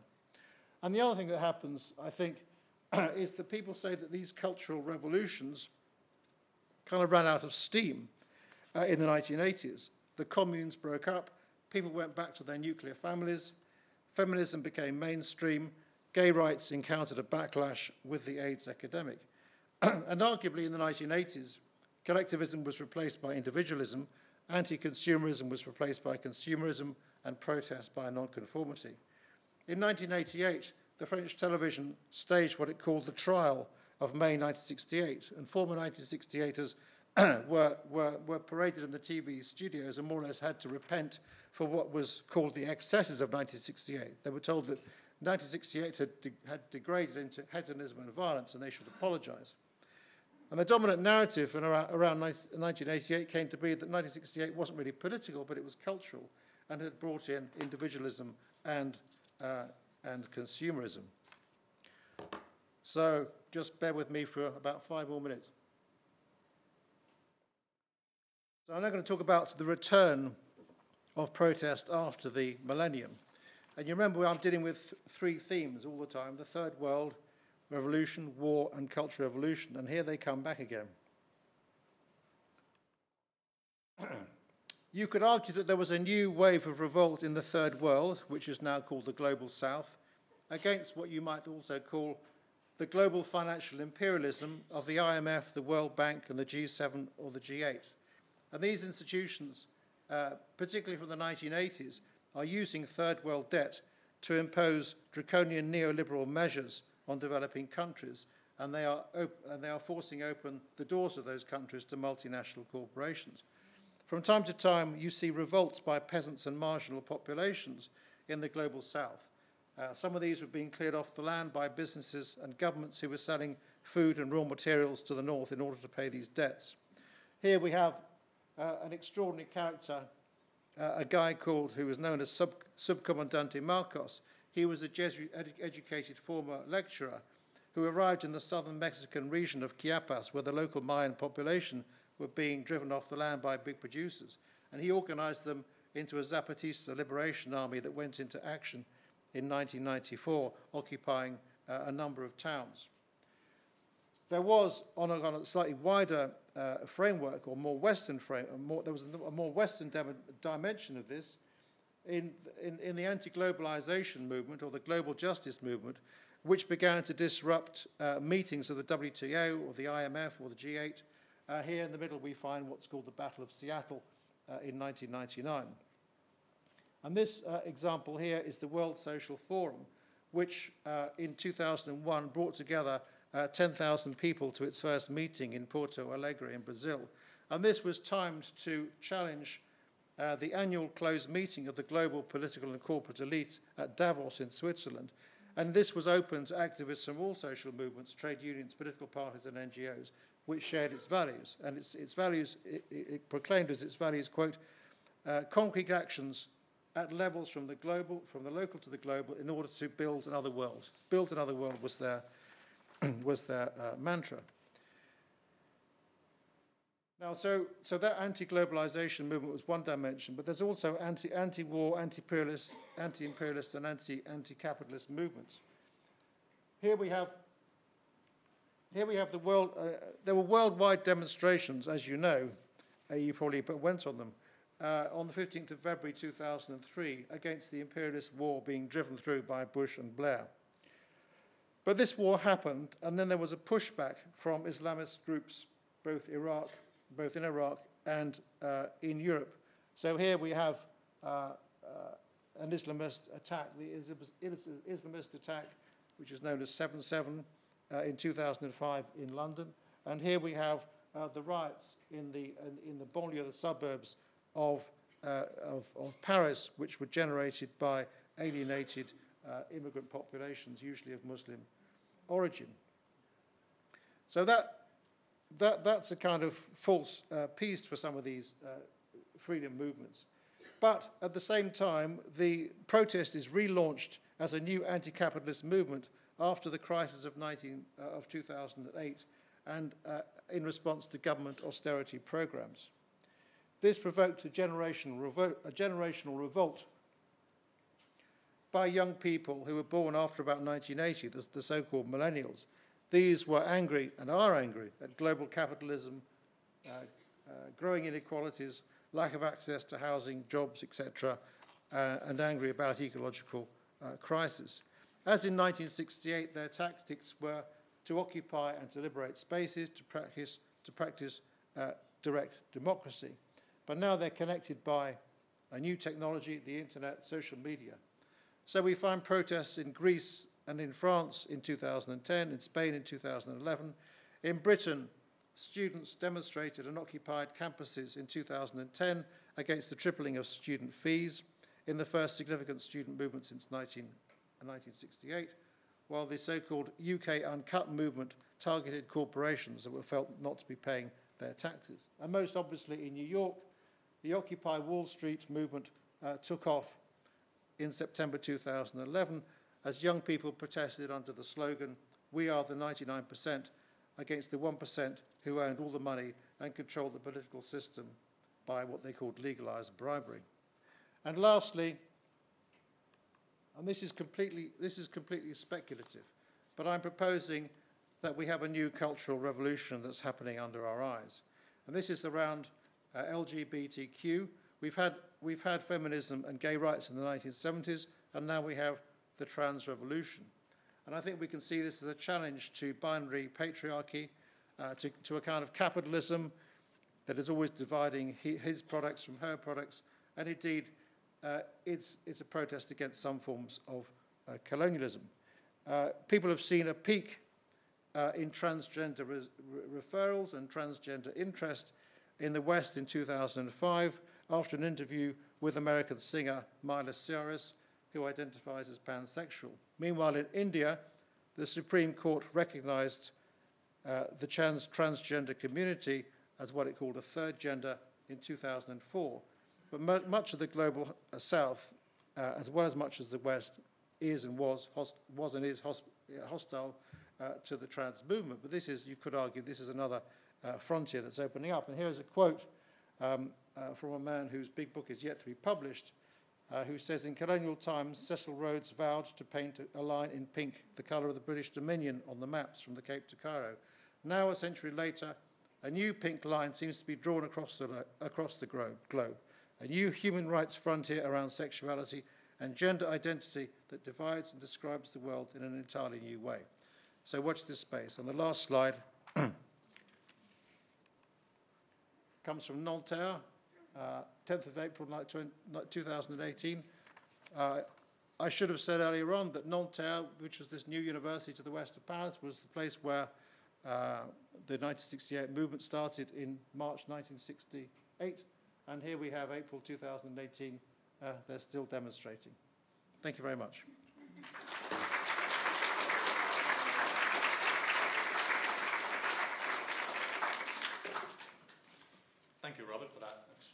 And the other thing that happens, I think, is that people say that these cultural revolutions kind of ran out of steam uh, in the 1980s. The communes broke up, people went back to their nuclear families, feminism became mainstream, gay rights encountered a backlash with the AIDS epidemic. and arguably in the 1980s, collectivism was replaced by individualism, anti consumerism was replaced by consumerism, and protest by nonconformity. In 1988, the French television staged what it called the trial of May 1968, and former 1968ers were, were, were paraded in the TV studios and more or less had to repent for what was called the excesses of 1968. They were told that 1968 had, de- had degraded into hedonism and violence and they should apologize. And the dominant narrative around, around 1988 came to be that 1968 wasn't really political, but it was cultural and had brought in individualism and, uh, and consumerism. So just bear with me for about five more minutes. So I'm now going to talk about the return of protest after the millennium. And you remember I'm dealing with three themes all the time the third world, revolution, war, and cultural Revolution. And here they come back again. you could argue that there was a new wave of revolt in the third world, which is now called the global south, against what you might also call the global financial imperialism of the IMF, the World Bank, and the G7 or the G8. And these institutions, uh, particularly from the 1980s, are using third world debt to impose draconian neoliberal measures on developing countries, and they are, op- and they are forcing open the doors of those countries to multinational corporations. From time to time, you see revolts by peasants and marginal populations in the global south. Uh, some of these were being cleared off the land by businesses and governments who were selling food and raw materials to the north in order to pay these debts. Here we have uh, an extraordinary character, uh, a guy called, who was known as Sub, Subcomandante Marcos, he was a Jesuit educated former lecturer who arrived in the southern Mexican region of Chiapas, where the local Mayan population were being driven off the land by big producers. And he organized them into a Zapatista liberation army that went into action in 1994, occupying uh, a number of towns. There was, on a, on a slightly wider uh, framework, or more Western frame, more, there was a more Western dimension of this, in, in, in the anti globalization movement or the global justice movement, which began to disrupt uh, meetings of the WTO or the IMF or the G8. Uh, here in the middle, we find what's called the Battle of Seattle uh, in 1999. And this uh, example here is the World Social Forum, which uh, in 2001 brought together uh, 10,000 people to its first meeting in Porto Alegre in Brazil. And this was timed to challenge uh, the annual closed meeting of the global political and corporate elite at Davos in Switzerland. And this was open to activists from all social movements, trade unions, political parties, and NGOs, which shared its values. And its, its values, it, it proclaimed as its values, quote, uh, concrete actions at levels from the global, from the local to the global, in order to build another world. Build another world was their, was their uh, mantra. Now, so, so that anti-globalization movement was one dimension, but there's also anti, anti-war, anti-imperialist, anti-imperialist, and anti, anti-capitalist movements. Here we have, here we have the world. Uh, there were worldwide demonstrations, as you know. Uh, you probably went on them uh, on the 15th of February 2003 against the imperialist war being driven through by Bush and Blair. But this war happened, and then there was a pushback from Islamist groups, both Iraq both in Iraq and uh, in Europe. So here we have uh, uh, an Islamist attack, the Islamist attack, which is known as 7 7 uh, in 2005 in London. And here we have uh, the riots in the, in, in the banlieue, the suburbs of, of, of, Paris, which were generated by alienated immigrant populations, usually of Muslim origin. So that that, that's a kind of false uh, peace for some of these uh, freedom movements. But at the same time, the protest is relaunched as a new anti capitalist movement after the crisis of, 19, uh, of 2008 and uh, in response to government austerity programs. This provoked a revo- a generational revolt by young people who were born after about 1980, the, the so called millennials, These were angry and are angry at global capitalism, uh, uh, growing inequalities, lack of access to housing, jobs, etc., uh, and angry about ecological uh, crisis. As in 1968, their tactics were to occupy and to liberate spaces, to practice, to practice uh, direct democracy. But now they're connected by a new technology, the internet, social media. So we find protests in Greece and in France in 2010, in Spain in 2011. In Britain, students demonstrated and occupied campuses in 2010 against the tripling of student fees in the first significant student movement since 19, 1968, while the so-called UK Uncut movement targeted corporations that were felt not to be paying their taxes. And most obviously in New York, the Occupy Wall Street movement uh, took off in September 2011 as young people protested under the slogan, We are the 99% against the 1% who owned all the money and controlled the political system by what they called legalized bribery. And lastly, and this is completely, this is completely speculative, but I'm proposing that we have a new cultural revolution that's happening under our eyes. And this is around uh, LGBTQ. We've had, we've had feminism and gay rights in the 1970s, and now we have the trans revolution. And I think we can see this as a challenge to binary patriarchy, uh, to, to a kind of capitalism that is always dividing his products from her products, and indeed, uh, it's, it's a protest against some forms of uh, colonialism. Uh, people have seen a peak uh, in transgender re referrals and transgender interest in the West in 2005 after an interview with American singer Miley Cyrus, who identifies as pansexual. Meanwhile, in India, the Supreme Court recognized uh, the trans transgender community as what it called a third gender in 2004. But mu much of the global uh, south, uh, as well as much as the west, is and was, was and is hostile uh, to the trans movement. But this is, you could argue, this is another uh, frontier that's opening up. And here's a quote um, uh, from a man whose big book is yet to be published, uh, who says, In colonial times, Cecil Rhodes vowed to paint a line in pink, the colour of the British Dominion, on the maps from the Cape to Cairo. Now, a century later, a new pink line seems to be drawn across the, across the globe, a new human rights frontier around sexuality and gender identity that divides and describes the world in an entirely new way. So watch this space. On the last slide, comes from Nanterre, uh, 10th of April 2018. Uh, I should have said earlier on that Nanterre, which was this new university to the west of Paris, was the place where uh, the 1968 movement started in March 1968. And here we have April 2018. Uh, they're still demonstrating. Thank you very much.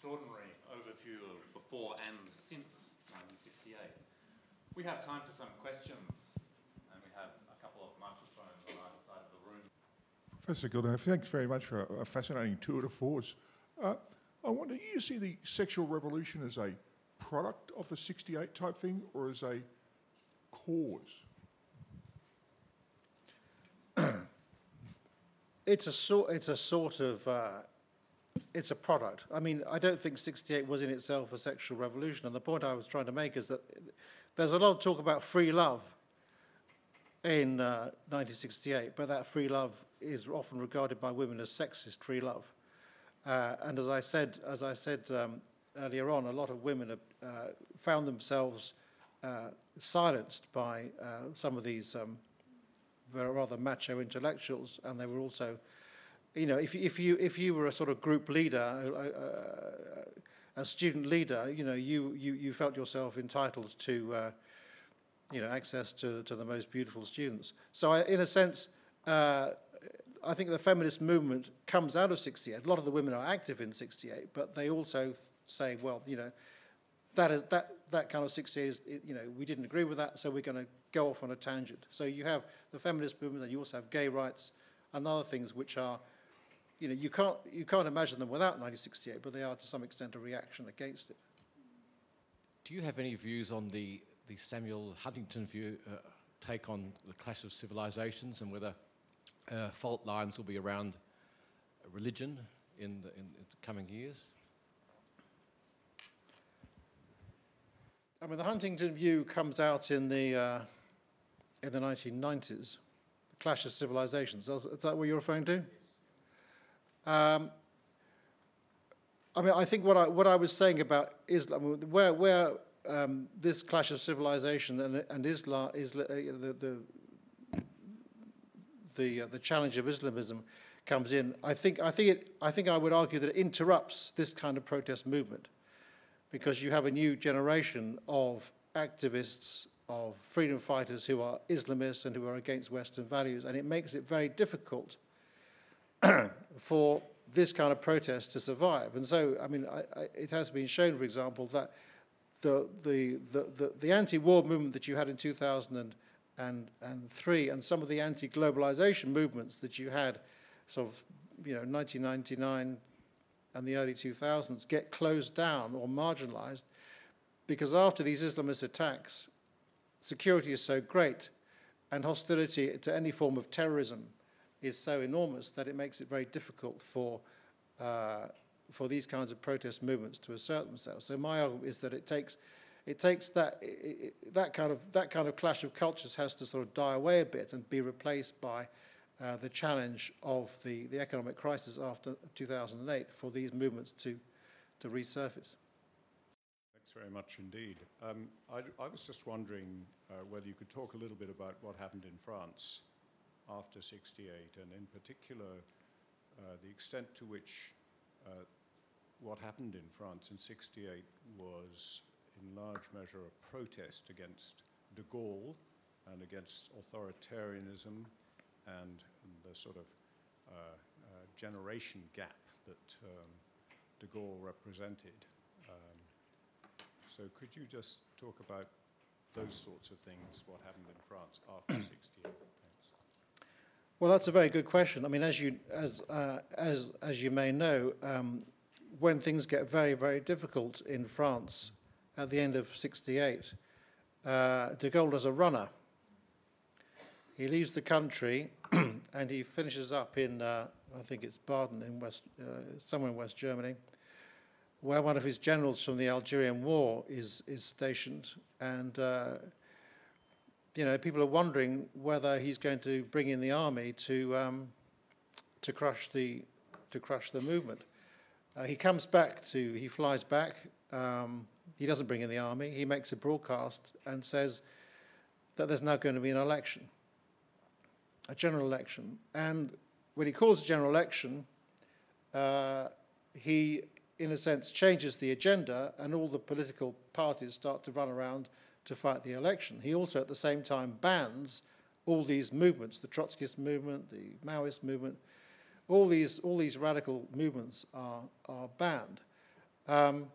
Extraordinary overview of before and since 1968. We have time for some questions, and we have a couple of microphones on either side of the room. Professor Gildea, thanks very much for a, fascinating tour de force. Uh, I wonder, do you see the sexual revolution as a product of the 68 type thing or as a cause? it's a sort. It's a sort of. Uh, it's a product. I mean, I don't think 68 was in itself a sexual revolution. And the point I was trying to make is that there's a lot of talk about free love in uh, 1968, but that free love is often regarded by women as sexist free love. Uh, and as I said, as I said um, earlier on, a lot of women have uh, found themselves uh, silenced by uh, some of these um, rather macho intellectuals, and they were also you know, if, if, you, if you were a sort of group leader, a, a, a student leader, you know, you, you, you felt yourself entitled to, uh, you know, access to, to the most beautiful students. So I, in a sense, uh, I think the feminist movement comes out of 68. A lot of the women are active in 68, but they also say, well, you know, that is that that kind of 68 is, you know, we didn't agree with that, so we're going to go off on a tangent. So you have the feminist movement, and you also have gay rights and other things which are you know, you can't, you can't imagine them without 1968, but they are to some extent a reaction against it. Do you have any views on the, the Samuel Huntington view, uh, take on the clash of civilizations and whether uh, fault lines will be around religion in the, in the coming years? I mean, the Huntington view comes out in the uh, in the 1990s, the clash of civilizations. Is is that what you're referring to? Um, I mean, I think what I what I was saying about Islam, where where um, this clash of civilization and and Islam is uh, the the the, uh, the challenge of Islamism comes in. I think I think it I think I would argue that it interrupts this kind of protest movement because you have a new generation of activists, of freedom fighters who are Islamists and who are against Western values, and it makes it very difficult for this kind of protest to survive. And so, I mean, I, I, it has been shown, for example, that the, the, the, the, the anti-war movement that you had in 2003 and some of the anti-globalization movements that you had sort of, you know, 1999 and the early 2000s get closed down or marginalized because after these Islamist attacks, security is so great and hostility to any form of terrorism is so enormous that it makes it very difficult for, uh, for these kinds of protest movements to assert themselves. So my argument is that it takes, it takes that, it, that, kind of, that kind of clash of cultures has to sort of die away a bit and be replaced by uh, the challenge of the, the economic crisis after 2008 for these movements to, to resurface. Thanks very much indeed. Um, I, I, was just wondering uh, whether you could talk a little bit about what happened in France after 68, and in particular, uh, the extent to which uh, what happened in France in 68 was in large measure a protest against de Gaulle and against authoritarianism and the sort of uh, uh, generation gap that um, de Gaulle represented. Um, so could you just talk about those sorts of things, what happened in France after 68? Well, that's a very good question. I mean, as you, as, uh, as, as you may know, um, when things get very, very difficult in France at the end of 68, uh, de Gaulle is a runner. He leaves the country and he finishes up in, uh, I think it's Baden, in West, uh, somewhere in West Germany, where one of his generals from the Algerian War is, is stationed. And, uh, you know, people are wondering whether he's going to bring in the army to, um, to, crush, the, to crush the movement. Uh, he comes back to, he flies back. Um, he doesn't bring in the army. He makes a broadcast and says that there's now going to be an election a general election. And when he calls a general election, uh, he, in a sense, changes the agenda, and all the political parties start to run around to fight the election. He also, at the same time, bans all these movements the Trotskyist movement, the Maoist movement, all these, all these radical movements are, are banned. Um,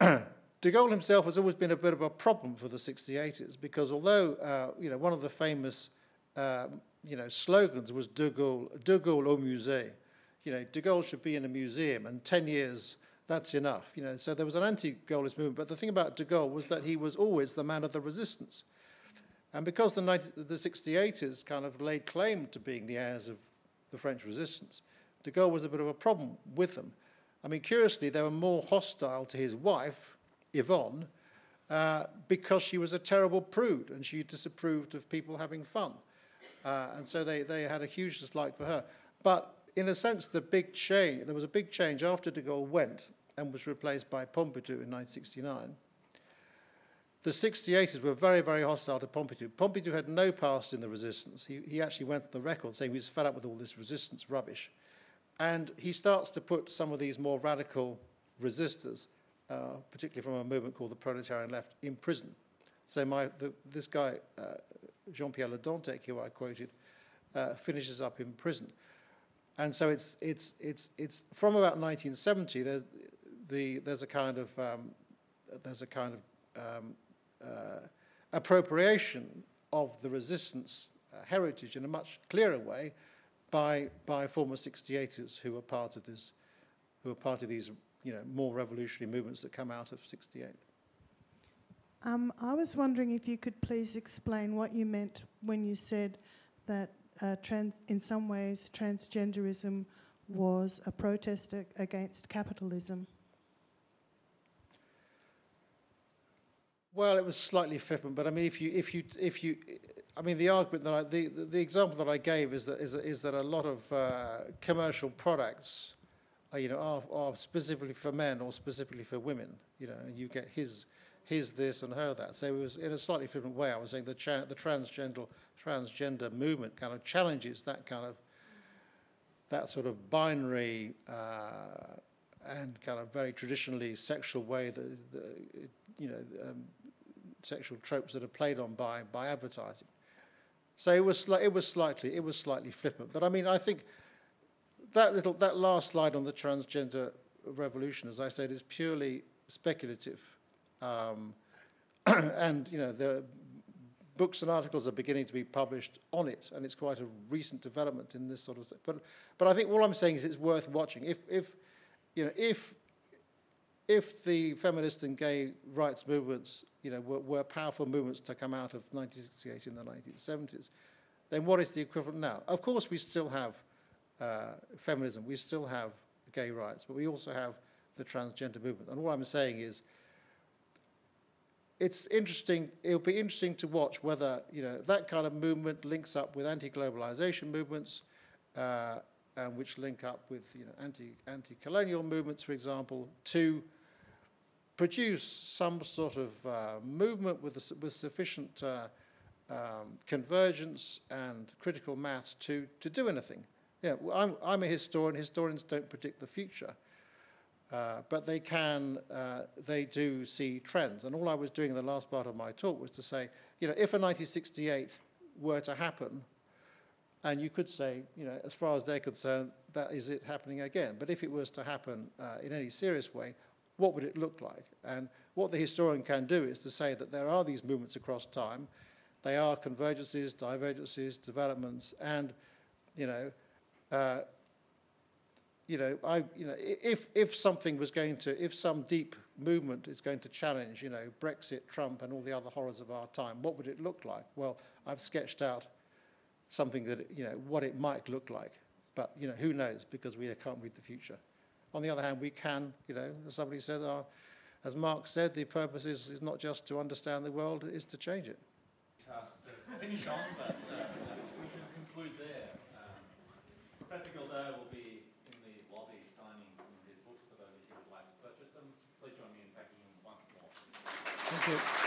de Gaulle himself has always been a bit of a problem for the 68ers because although uh, you know, one of the famous um, you know, slogans was De Gaulle, De Gaulle au musée. You know, De Gaulle should be in a museum, and 10 years, that's enough. You know, so there was an anti-Gaullist movement, but the thing about De Gaulle was that he was always the man of the resistance. And because the, 90, the 68ers kind of laid claim to being the heirs of the French resistance, de Gaulle was a bit of a problem with them. I mean, curiously, they were more hostile to his wife, Yvonne, uh, because she was a terrible prude and she disapproved of people having fun. Uh, and so they, they had a huge dislike for her. But in a sense, the big change, there was a big change after de Gaulle went and was replaced by Pompidou in 1969. The 68ers were very, very hostile to Pompidou. Pompidou had no past in the resistance. He, he actually went on the record saying he was fed up with all this resistance rubbish. And he starts to put some of these more radical resistors, uh, particularly from a movement called the Proletarian Left, in prison. So my, the, this guy, uh, Jean-Pierre Le Dantec, who I quoted, uh, finishes up in prison. And so it's, it's, it's, it's from about 1970, there's, the, there's a kind of, um, there's a kind of um, uh, appropriation of the resistance uh, heritage in a much clearer way by, by former 68ers who were part of this, who were part of these you know, more revolutionary movements that come out of 68. Um, I was wondering if you could please explain what you meant when you said that uh, trans, in some ways, transgenderism was a protest ag- against capitalism. Well, it was slightly flippant, but I mean, if you, if you, if you, I mean, the argument that I, the, the, the example that I gave is that is, is that a lot of uh, commercial products, are, you know, are, are specifically for men or specifically for women. You know, and you get his, his this and her that. So it was in a slightly different way. I was saying the cha- the transgender transgender movement kind of challenges that kind of that sort of binary uh, and kind of very traditionally sexual way that, that you know um, sexual tropes that are played on by by advertising. So it was sli- it was slightly it was slightly flippant, but I mean I think that little that last slide on the transgender revolution, as I said, is purely speculative, um, and you know there books and articles are beginning to be published on it, and it's quite a recent development in this sort of thing. But but I think all I'm saying is it's worth watching. If if you know if if the feminist and gay rights movements, you know, were, were powerful movements to come out of 1968 in the 1970s, then what is the equivalent now? Of course, we still have uh, feminism, we still have gay rights, but we also have the transgender movement. And all I'm saying is, it's interesting. It'll be interesting to watch whether you know that kind of movement links up with anti-globalization movements, uh, and which link up with you know anti anti-colonial movements, for example, to produce some sort of uh, movement with, a, with sufficient uh, um, convergence and critical mass to, to do anything. Yeah, I'm, I'm a historian. Historians don't predict the future, uh, but they can, uh, they do see trends. And all I was doing in the last part of my talk was to say, you know, if a 1968 were to happen, and you could say, you know, as far as they're concerned, that is it happening again. But if it was to happen uh, in any serious way, what would it look like? And what the historian can do is to say that there are these movements across time. They are convergences, divergences, developments, and, you know, uh, you know, I, you know, if if something was going to, if some deep movement is going to challenge, you know, Brexit, Trump, and all the other horrors of our time, what would it look like? Well, I've sketched out something that, you know, what it might look like, but you know, who knows? Because we can't read the future. On the other hand, we can, you know, as somebody said, our, as Marx said, the purpose is, is not just to understand the world, it is to change it. to finish on, but uh, we can conclude there. Um, Professor Gildea will be in the lobby signing his books for those of you who would like to purchase them. Please join me in thanking him once more. Thank you.